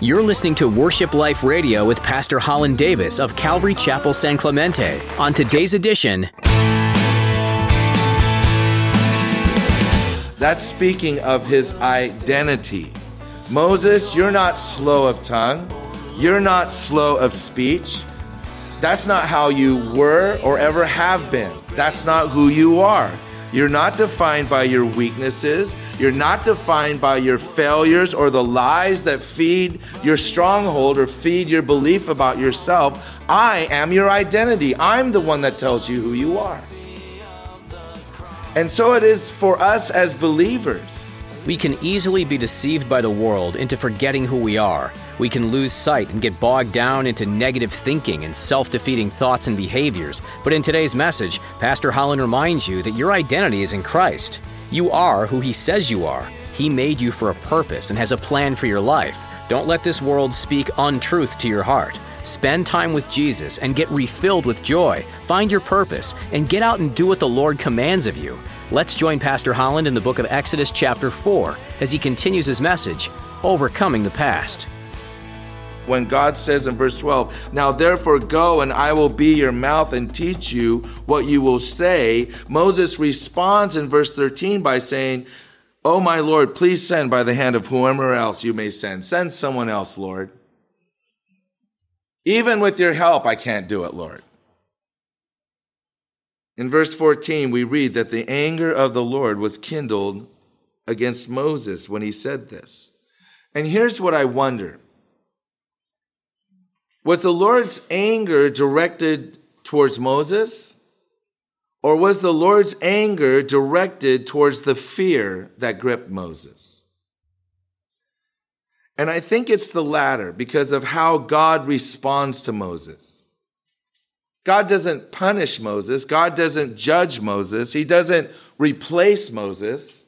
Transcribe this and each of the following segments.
You're listening to Worship Life Radio with Pastor Holland Davis of Calvary Chapel San Clemente. On today's edition, That's speaking of his identity. Moses, you're not slow of tongue. You're not slow of speech. That's not how you were or ever have been. That's not who you are. You're not defined by your weaknesses. You're not defined by your failures or the lies that feed your stronghold or feed your belief about yourself. I am your identity. I'm the one that tells you who you are. And so it is for us as believers. we can easily be deceived by the world into forgetting who we are. We can lose sight and get bogged down into negative thinking and self defeating thoughts and behaviors. But in today's message, Pastor Holland reminds you that your identity is in Christ. You are who He says you are. He made you for a purpose and has a plan for your life. Don't let this world speak untruth to your heart. Spend time with Jesus and get refilled with joy. Find your purpose and get out and do what the Lord commands of you. Let's join Pastor Holland in the book of Exodus, chapter 4, as he continues his message Overcoming the Past. When God says in verse 12, Now therefore go and I will be your mouth and teach you what you will say, Moses responds in verse 13 by saying, Oh my Lord, please send by the hand of whomever else you may send. Send someone else, Lord. Even with your help, I can't do it, Lord. In verse 14, we read that the anger of the Lord was kindled against Moses when he said this. And here's what I wonder. Was the Lord's anger directed towards Moses? Or was the Lord's anger directed towards the fear that gripped Moses? And I think it's the latter because of how God responds to Moses. God doesn't punish Moses. God doesn't judge Moses. He doesn't replace Moses.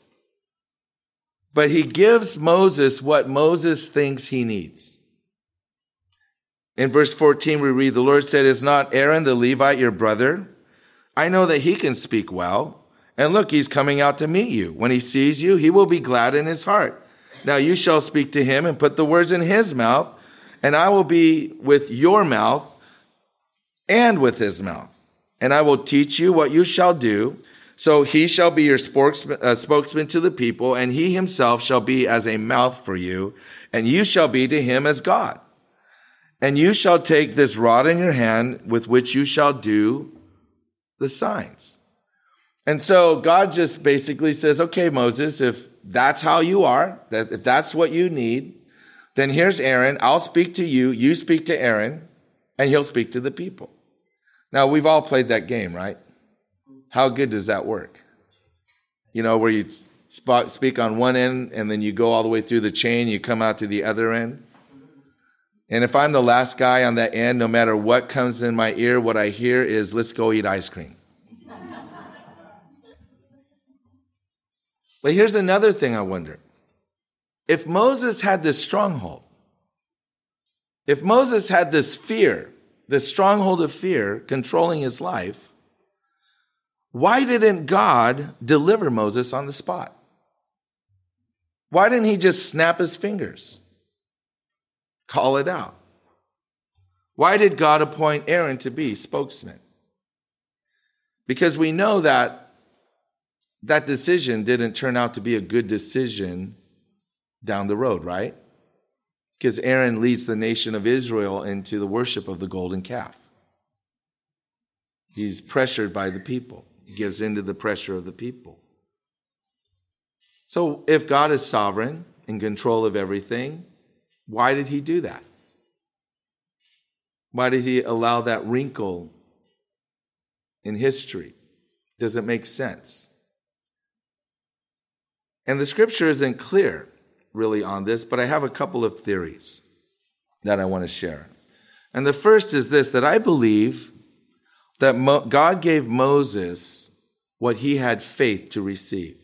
But he gives Moses what Moses thinks he needs. In verse 14, we read, The Lord said, Is not Aaron the Levite your brother? I know that he can speak well. And look, he's coming out to meet you. When he sees you, he will be glad in his heart. Now you shall speak to him and put the words in his mouth, and I will be with your mouth and with his mouth. And I will teach you what you shall do. So he shall be your spokesman, uh, spokesman to the people, and he himself shall be as a mouth for you, and you shall be to him as God. And you shall take this rod in your hand with which you shall do the signs. And so God just basically says, okay, Moses, if that's how you are, that if that's what you need, then here's Aaron. I'll speak to you. You speak to Aaron, and he'll speak to the people. Now, we've all played that game, right? How good does that work? You know, where you speak on one end and then you go all the way through the chain, you come out to the other end. And if I'm the last guy on that end, no matter what comes in my ear, what I hear is, let's go eat ice cream. but here's another thing I wonder. If Moses had this stronghold, if Moses had this fear, this stronghold of fear controlling his life, why didn't God deliver Moses on the spot? Why didn't he just snap his fingers? Call it out. Why did God appoint Aaron to be spokesman? Because we know that that decision didn't turn out to be a good decision down the road, right? Because Aaron leads the nation of Israel into the worship of the golden calf. He's pressured by the people, he gives in to the pressure of the people. So, if God is sovereign, in control of everything, why did he do that? Why did he allow that wrinkle in history? Does it make sense? And the scripture isn't clear really on this, but I have a couple of theories that I want to share. And the first is this that I believe that Mo- God gave Moses what he had faith to receive.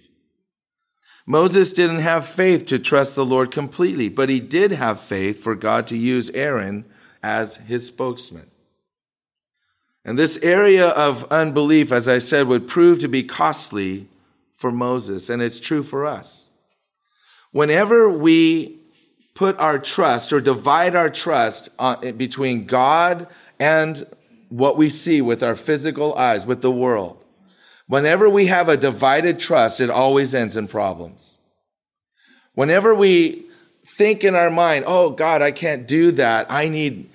Moses didn't have faith to trust the Lord completely, but he did have faith for God to use Aaron as his spokesman. And this area of unbelief, as I said, would prove to be costly for Moses, and it's true for us. Whenever we put our trust or divide our trust between God and what we see with our physical eyes, with the world, whenever we have a divided trust, it always ends in problems. Whenever we think in our mind, oh God, I can't do that. I need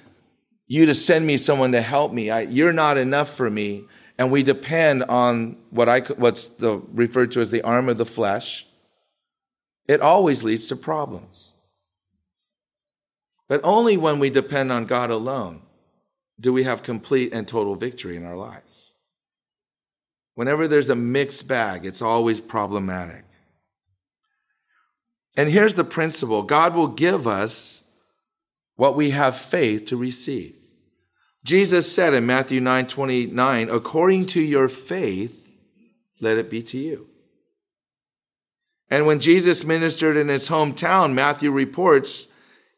you to send me someone to help me. I, you're not enough for me. And we depend on what I, what's the, referred to as the arm of the flesh. It always leads to problems. But only when we depend on God alone do we have complete and total victory in our lives. Whenever there's a mixed bag, it's always problematic. And here's the principle God will give us what we have faith to receive. Jesus said in Matthew 9 29, according to your faith, let it be to you. And when Jesus ministered in his hometown, Matthew reports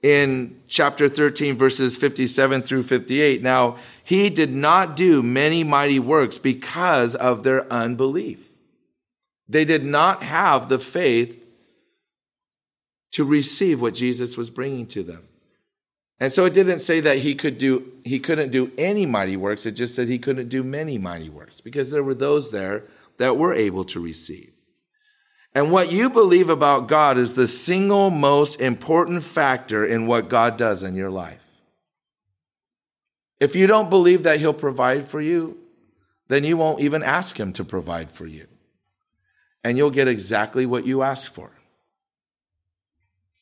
in chapter 13, verses 57 through 58. Now, he did not do many mighty works because of their unbelief. They did not have the faith to receive what Jesus was bringing to them. And so it didn't say that he could do he couldn't do any mighty works, it just said he couldn't do many mighty works because there were those there that were able to receive. And what you believe about God is the single most important factor in what God does in your life. If you don't believe that He'll provide for you, then you won't even ask Him to provide for you. And you'll get exactly what you ask for.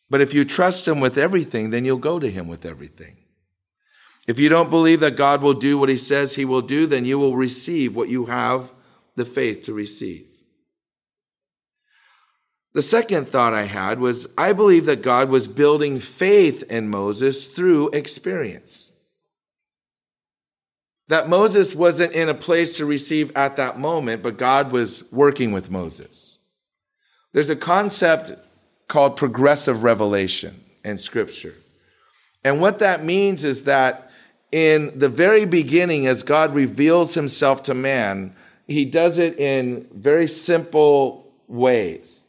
But if you trust Him with everything, then you'll go to Him with everything. If you don't believe that God will do what He says He will do, then you will receive what you have the faith to receive. The second thought I had was I believe that God was building faith in Moses through experience. That Moses wasn't in a place to receive at that moment, but God was working with Moses. There's a concept called progressive revelation in Scripture. And what that means is that in the very beginning, as God reveals himself to man, he does it in very simple ways.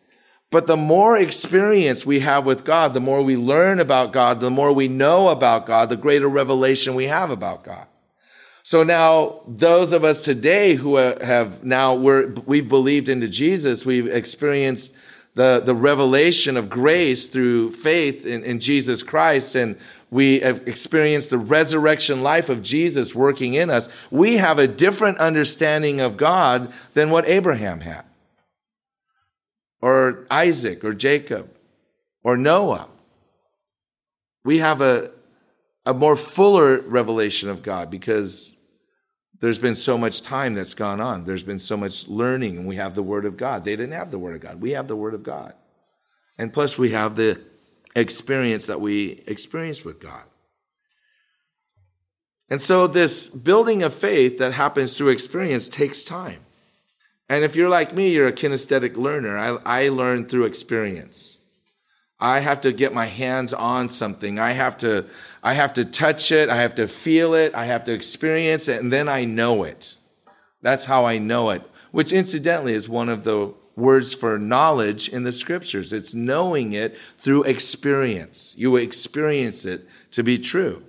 But the more experience we have with God, the more we learn about God, the more we know about God, the greater revelation we have about God. So now those of us today who have now we've believed into Jesus, we've experienced the, the revelation of grace through faith in, in Jesus Christ, and we have experienced the resurrection life of Jesus working in us. We have a different understanding of God than what Abraham had or Isaac or Jacob or Noah. We have a, a more fuller revelation of God because there's been so much time that's gone on. There's been so much learning, and we have the Word of God. They didn't have the Word of God. We have the Word of God. And plus, we have the experience that we experienced with God. And so, this building of faith that happens through experience takes time. And if you're like me, you're a kinesthetic learner. I, I learn through experience. I have to get my hands on something. I have to, I have to touch it. I have to feel it. I have to experience it. And then I know it. That's how I know it, which incidentally is one of the words for knowledge in the scriptures. It's knowing it through experience. You experience it to be true.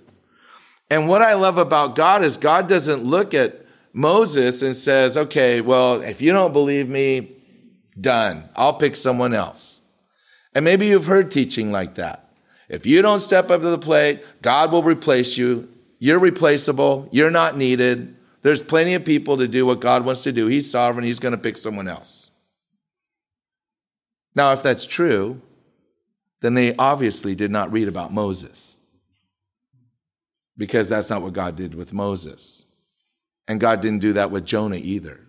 And what I love about God is God doesn't look at Moses and says, okay, well, if you don't believe me, done. I'll pick someone else. And maybe you've heard teaching like that. If you don't step up to the plate, God will replace you. You're replaceable. You're not needed. There's plenty of people to do what God wants to do. He's sovereign. He's going to pick someone else. Now, if that's true, then they obviously did not read about Moses because that's not what God did with Moses. And God didn't do that with Jonah either.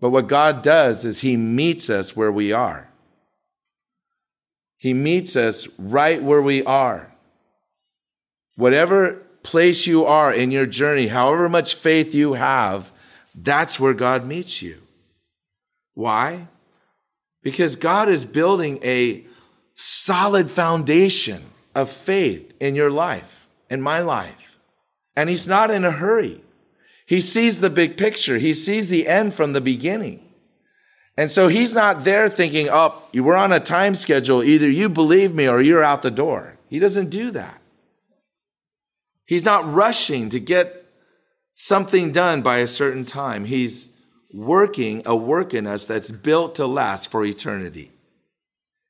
But what God does is He meets us where we are. He meets us right where we are. Whatever place you are in your journey, however much faith you have, that's where God meets you. Why? Because God is building a solid foundation of faith in your life, in my life. And he's not in a hurry. He sees the big picture. He sees the end from the beginning. And so he's not there thinking, oh, we're on a time schedule. Either you believe me or you're out the door. He doesn't do that. He's not rushing to get something done by a certain time. He's working a work in us that's built to last for eternity.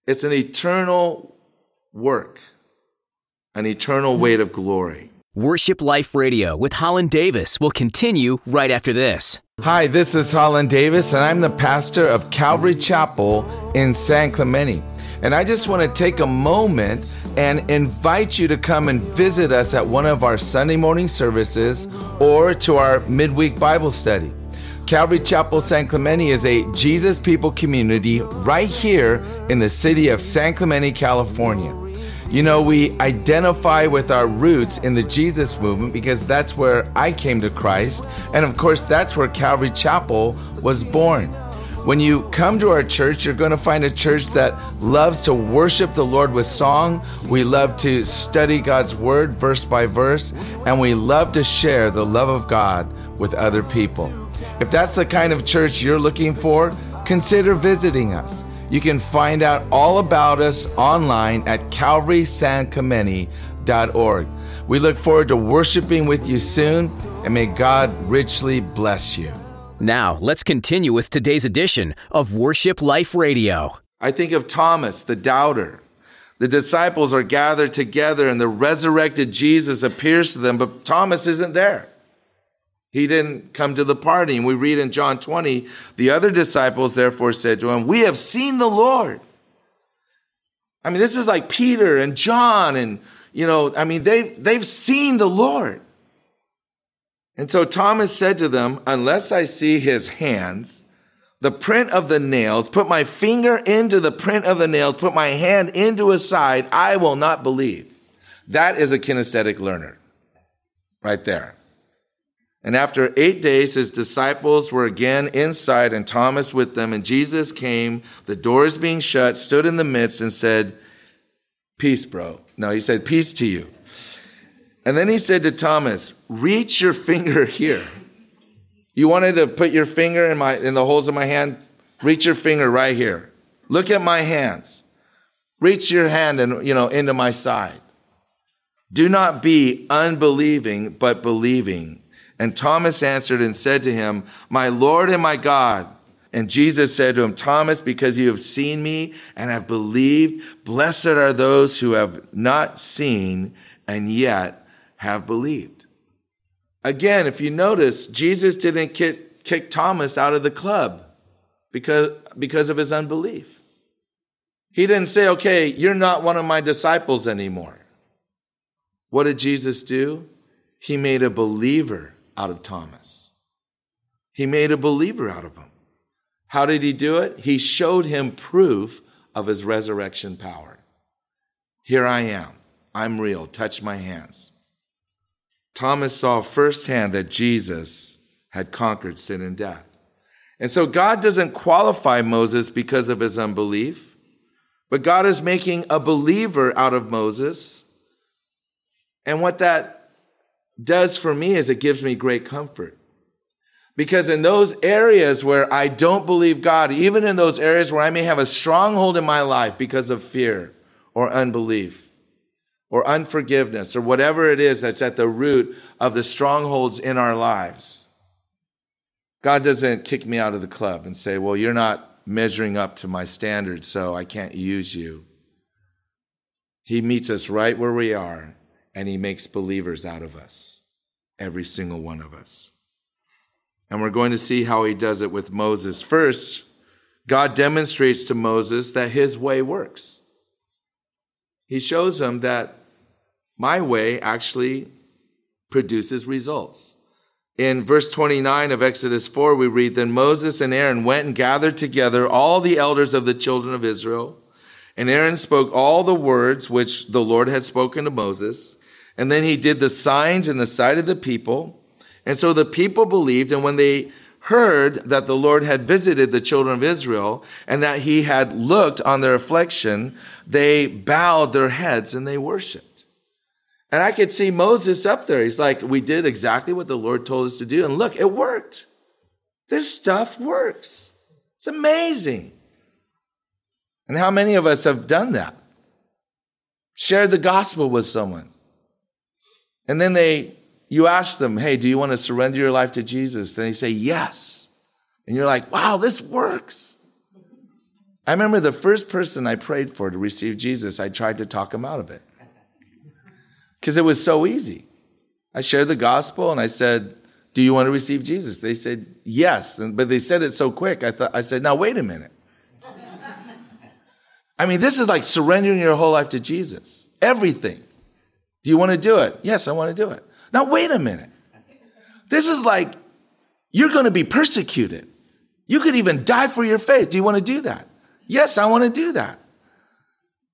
It's an eternal work, an eternal weight of glory. Worship Life Radio with Holland Davis will continue right after this. Hi, this is Holland Davis, and I'm the pastor of Calvary Chapel in San Clemente. And I just want to take a moment and invite you to come and visit us at one of our Sunday morning services or to our midweek Bible study. Calvary Chapel San Clemente is a Jesus People community right here in the city of San Clemente, California. You know, we identify with our roots in the Jesus movement because that's where I came to Christ. And of course, that's where Calvary Chapel was born. When you come to our church, you're going to find a church that loves to worship the Lord with song. We love to study God's word verse by verse, and we love to share the love of God with other people. If that's the kind of church you're looking for, consider visiting us. You can find out all about us online at calvarysanclemente.org. We look forward to worshiping with you soon, and may God richly bless you. Now, let's continue with today's edition of Worship Life Radio. I think of Thomas, the doubter. The disciples are gathered together, and the resurrected Jesus appears to them, but Thomas isn't there. He didn't come to the party. And we read in John 20, the other disciples therefore said to him, We have seen the Lord. I mean, this is like Peter and John, and, you know, I mean, they, they've seen the Lord. And so Thomas said to them, Unless I see his hands, the print of the nails, put my finger into the print of the nails, put my hand into his side, I will not believe. That is a kinesthetic learner right there. And after eight days, his disciples were again inside and Thomas with them. And Jesus came, the doors being shut, stood in the midst and said, Peace, bro. No, he said, Peace to you. And then he said to Thomas, Reach your finger here. You wanted to put your finger in, my, in the holes of my hand? Reach your finger right here. Look at my hands. Reach your hand and, you know, into my side. Do not be unbelieving, but believing. And Thomas answered and said to him, My Lord and my God. And Jesus said to him, Thomas, because you have seen me and have believed, blessed are those who have not seen and yet have believed. Again, if you notice, Jesus didn't kick, kick Thomas out of the club because, because of his unbelief. He didn't say, okay, you're not one of my disciples anymore. What did Jesus do? He made a believer out of Thomas. He made a believer out of him. How did he do it? He showed him proof of his resurrection power. Here I am. I'm real. Touch my hands. Thomas saw firsthand that Jesus had conquered sin and death. And so God doesn't qualify Moses because of his unbelief, but God is making a believer out of Moses. And what that does for me is it gives me great comfort. Because in those areas where I don't believe God, even in those areas where I may have a stronghold in my life because of fear or unbelief or unforgiveness or whatever it is that's at the root of the strongholds in our lives, God doesn't kick me out of the club and say, well, you're not measuring up to my standards, so I can't use you. He meets us right where we are and he makes believers out of us, every single one of us. And we're going to see how he does it with Moses. First, God demonstrates to Moses that his way works. He shows him that my way actually produces results. In verse 29 of Exodus 4, we read, Then Moses and Aaron went and gathered together all the elders of the children of Israel. And Aaron spoke all the words which the Lord had spoken to Moses. And then he did the signs in the sight of the people. And so the people believed. And when they heard that the Lord had visited the children of Israel and that he had looked on their affliction, they bowed their heads and they worshiped. And I could see Moses up there. He's like, we did exactly what the Lord told us to do. And look, it worked. This stuff works. It's amazing. And how many of us have done that? Shared the gospel with someone. And then they, you ask them, hey, do you want to surrender your life to Jesus? Then they say, yes. And you're like, wow, this works. I remember the first person I prayed for to receive Jesus, I tried to talk him out of it. Because it was so easy. I shared the gospel and I said, Do you want to receive Jesus? They said, Yes. And, But they said it so quick, I, thought, I said, Now, wait a minute. I mean, this is like surrendering your whole life to Jesus. Everything. Do you want to do it? Yes, I want to do it. Now, wait a minute. This is like you're going to be persecuted. You could even die for your faith. Do you want to do that? Yes, I want to do that.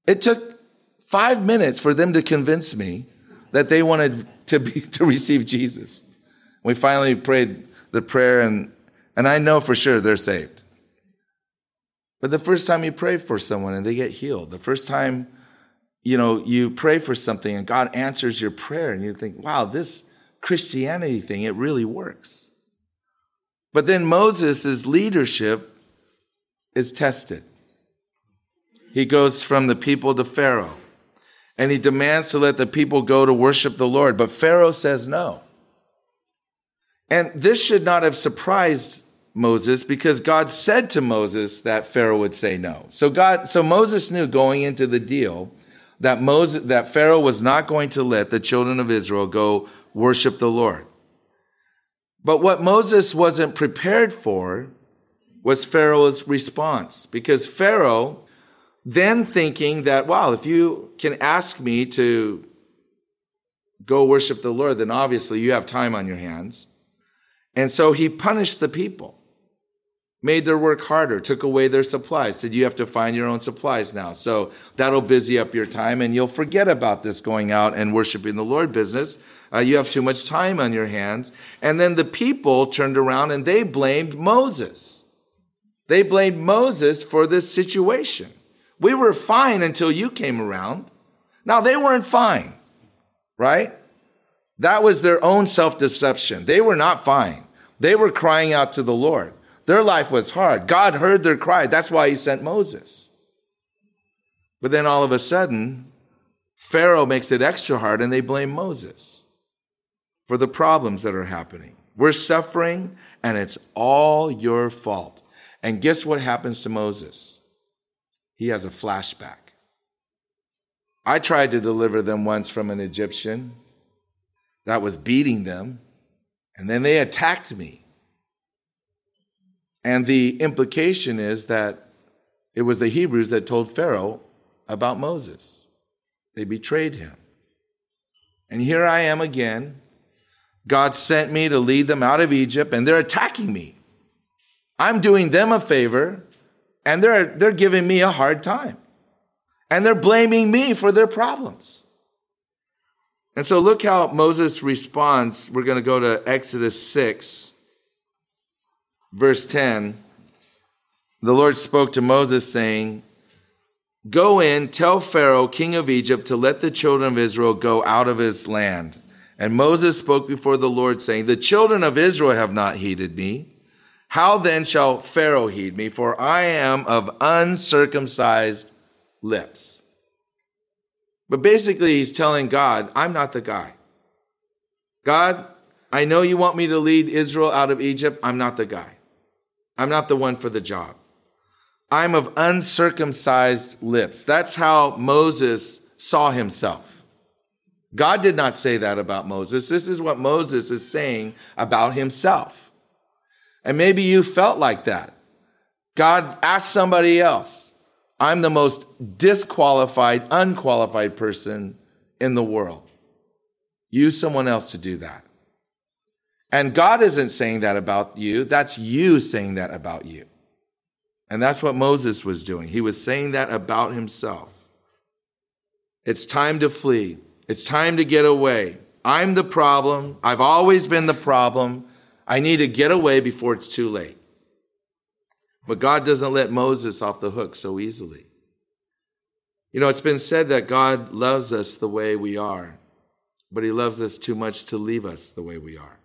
It took five minutes for them to convince me that they wanted to be to receive Jesus. We finally prayed the prayer, and and I know for sure they're saved. But the first time you pray for someone and they get healed, the first time, you know, you pray for something and God answers your prayer and you think, wow, this Christianity thing, it really works. But then Moses' leadership is tested. He goes from the people to Pharaoh and he demands to let the people go to worship the Lord. But Pharaoh says no. And this should not have surprised Moses because God said to Moses that Pharaoh would say no. So God, so Moses knew going into the deal that Moses, that Pharaoh was not going to let the children of Israel go worship the Lord. But what Moses wasn't prepared for was Pharaoh's response because Pharaoh then thinking that, wow, if you can ask me to go worship the Lord, then obviously you have time on your hands. And so he punished the people made their work harder, took away their supplies, said you have to find your own supplies now. So that'll busy up your time and you'll forget about this going out and worshiping the Lord business. Uh, you have too much time on your hands. And then the people turned around and they blamed Moses. They blamed Moses for this situation. We were fine until you came around. Now they weren't fine, right? That was their own self deception. They were not fine. They were crying out to the Lord. Their life was hard. God heard their cry. That's why he sent Moses. But then all of a sudden, Pharaoh makes it extra hard and they blame Moses for the problems that are happening. We're suffering and it's all your fault. And guess what happens to Moses? He has a flashback. I tried to deliver them once from an Egyptian that was beating them, and then they attacked me. And the implication is that it was the Hebrews that told Pharaoh about Moses. They betrayed him. And here I am again. God sent me to lead them out of Egypt, and they're attacking me. I'm doing them a favor, and they're, they're giving me a hard time. And they're blaming me for their problems. And so look how Moses responds. We're going to go to Exodus 6 verse 10, the Lord spoke to Moses, saying, Go in, tell Pharaoh, king of Egypt, to let the children of Israel go out of his land. And Moses spoke before the Lord, saying, The children of Israel have not heeded me. How then shall Pharaoh heed me? For I am of uncircumcised lips. But basically, he's telling God, I'm not the guy. God, I know you want me to lead Israel out of Egypt. I'm not the guy. I'm not the one for the job. I'm of uncircumcised lips. That's how Moses saw himself. God did not say that about Moses. This is what Moses is saying about himself. And maybe you felt like that. God asked somebody else. I'm the most disqualified, unqualified person in the world. Use someone else to do that. And God isn't saying that about you. That's you saying that about you. And that's what Moses was doing. He was saying that about himself. It's time to flee. It's time to get away. I'm the problem. I've always been the problem. I need to get away before it's too late. But God doesn't let Moses off the hook so easily. You know, it's been said that God loves us the way we are, but he loves us too much to leave us the way we are.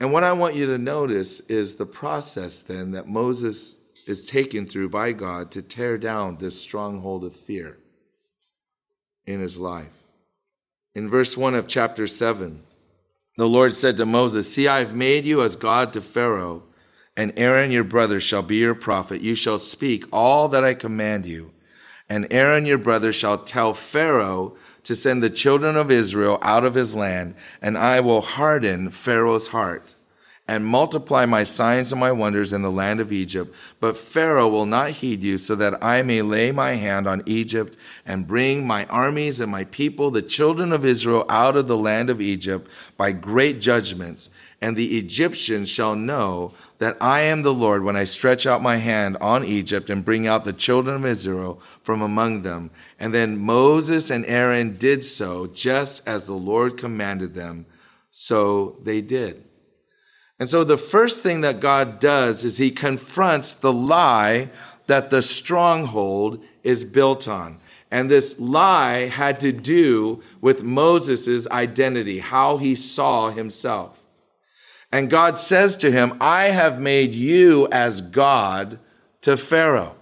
And what I want you to notice is the process then that Moses is taken through by God to tear down this stronghold of fear in his life. In verse 1 of chapter 7, the Lord said to Moses, See, I've made you as God to Pharaoh, and Aaron your brother shall be your prophet. You shall speak all that I command you. And Aaron your brother shall tell Pharaoh to send the children of Israel out of his land, and I will harden Pharaoh's heart and multiply my signs and my wonders in the land of Egypt. But Pharaoh will not heed you, so that I may lay my hand on Egypt and bring my armies and my people, the children of Israel, out of the land of Egypt by great judgments. And the Egyptians shall know that I am the Lord when I stretch out my hand on Egypt and bring out the children of Israel from among them. And then Moses and Aaron did so, just as the Lord commanded them. So they did. And so the first thing that God does is he confronts the lie that the stronghold is built on. And this lie had to do with Moses' identity, how he saw himself. And God says to him, I have made you as God to Pharaoh.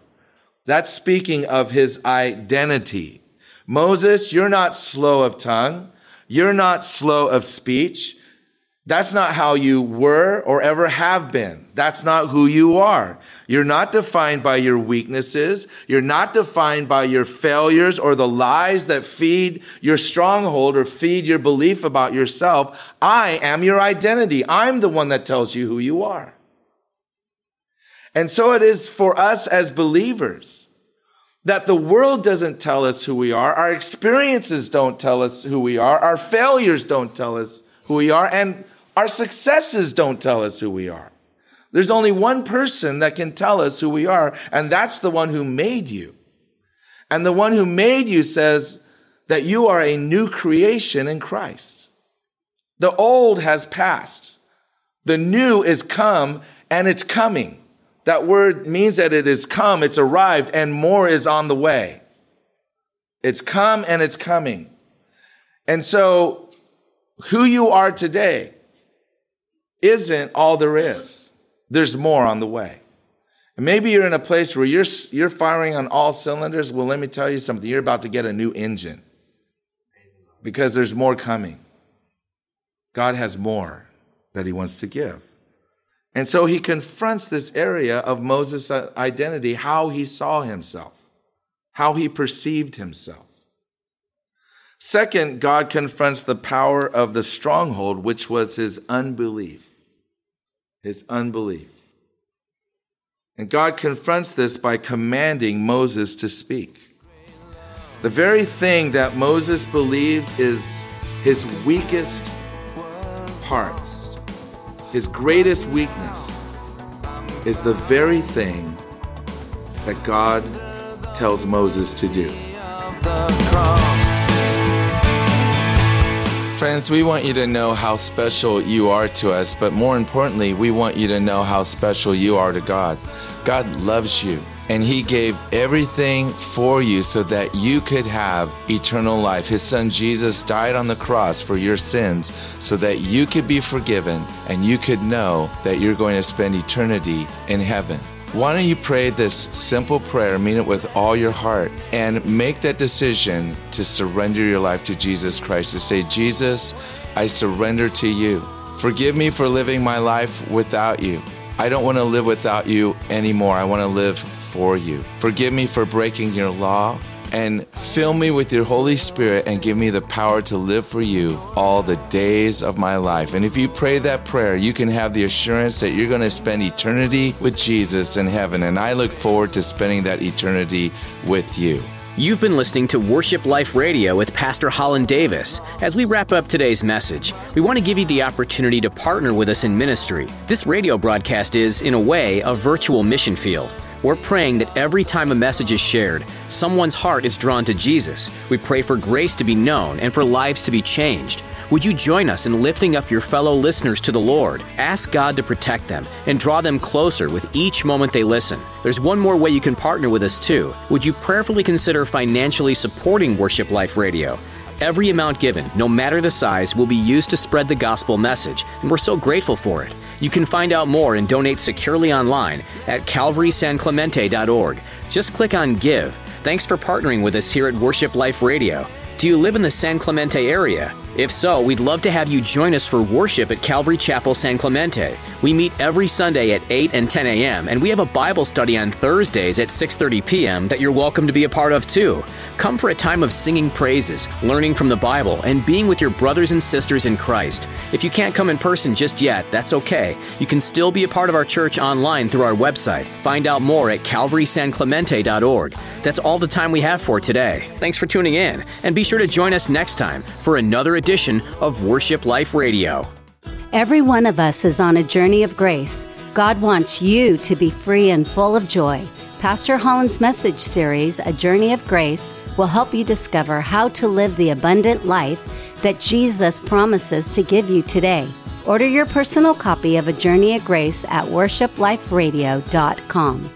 That's speaking of his identity. Moses, you're not slow of tongue. You're not slow of speech. That's not how you were or ever have been. That's not who you are. You're not defined by your weaknesses. You're not defined by your failures or the lies that feed your stronghold or feed your belief about yourself. I am your identity. I'm the one that tells you who you are. And so it is for us as believers that the world doesn't tell us who we are. Our experiences don't tell us who we are. Our failures don't tell us who we are. And our successes don't tell us who we are. There's only one person that can tell us who we are, and that's the one who made you. And the one who made you says that you are a new creation in Christ. The old has passed. The new is come and it's coming. That word means that it is come, it's arrived, and more is on the way. It's come and it's coming. And so, who you are today isn't all there is. There's more on the way. And maybe you're in a place where you're, you're firing on all cylinders. Well, let me tell you something. You're about to get a new engine because there's more coming. God has more that he wants to give. And so he confronts this area of Moses' identity, how he saw himself, how he perceived himself. Second, God confronts the power of the stronghold, which was his unbelief. His unbelief. And God confronts this by commanding Moses to speak. The very thing that Moses believes is his weakest part, his greatest weakness, is the very thing that God tells Moses to do. Friends, we want you to know how special you are to us, but more importantly, we want you to know how special you are to God. God loves you, and He gave everything for you so that you could have eternal life. His Son Jesus died on the cross for your sins so that you could be forgiven and you could know that you're going to spend eternity in heaven. Why don't you pray this simple prayer, mean it with all your heart, and make that decision to surrender your life to Jesus Christ, to say, Jesus, I surrender to you. Forgive me for living my life without you. I don't want to live without you anymore. I want to live for you. Forgive me for breaking your law and fill me with your Holy Spirit and give me the power to live for you all the days of my life. And if you pray that prayer, you can have the assurance that you're going to spend eternity with Jesus in heaven. And I look forward to spending that eternity with you. You've been listening to Worship Life Radio with Pastor Holland Davis. As we wrap up today's message, we want to give you the opportunity to partner with us in ministry. This radio broadcast is, in a way, a virtual mission field. We're praying that every time a message is shared, someone's heart is drawn to Jesus. We pray for grace to be known and for lives to be changed. Would you join us in lifting up your fellow listeners to the Lord? Ask God to protect them and draw them closer with each moment they listen. There's one more way you can partner with us, too. Would you prayerfully consider financially supporting Worship Life Radio? Every amount given, no matter the size, will be used to spread the gospel message, and we're so grateful for it. You can find out more and donate securely online at calvarysanclemente.org. Just click on Give. Thanks for partnering with us here at Worship Life Radio. Do you live in the San Clemente area? If so, we'd love to have you join us for worship at Calvary Chapel San Clemente. We meet every Sunday at 8 and 10 a.m., and we have a Bible study on Thursdays at 6:30 p.m. that you're welcome to be a part of too. Come for a time of singing praises, learning from the Bible, and being with your brothers and sisters in Christ. If you can't come in person just yet, that's okay. You can still be a part of our church online through our website. Find out more at calvarysanclemente.org. That's all the time we have for today. Thanks for tuning in, and be sure to join us next time for another edition of Worship Life Radio. Every one of us is on a journey of grace. God wants you to be free and full of joy. Pastor Holland's message series, A Journey of Grace, will help you discover how to live the abundant life that Jesus promises to give you today. Order your personal copy of A Journey of Grace at worshipliferadio.com.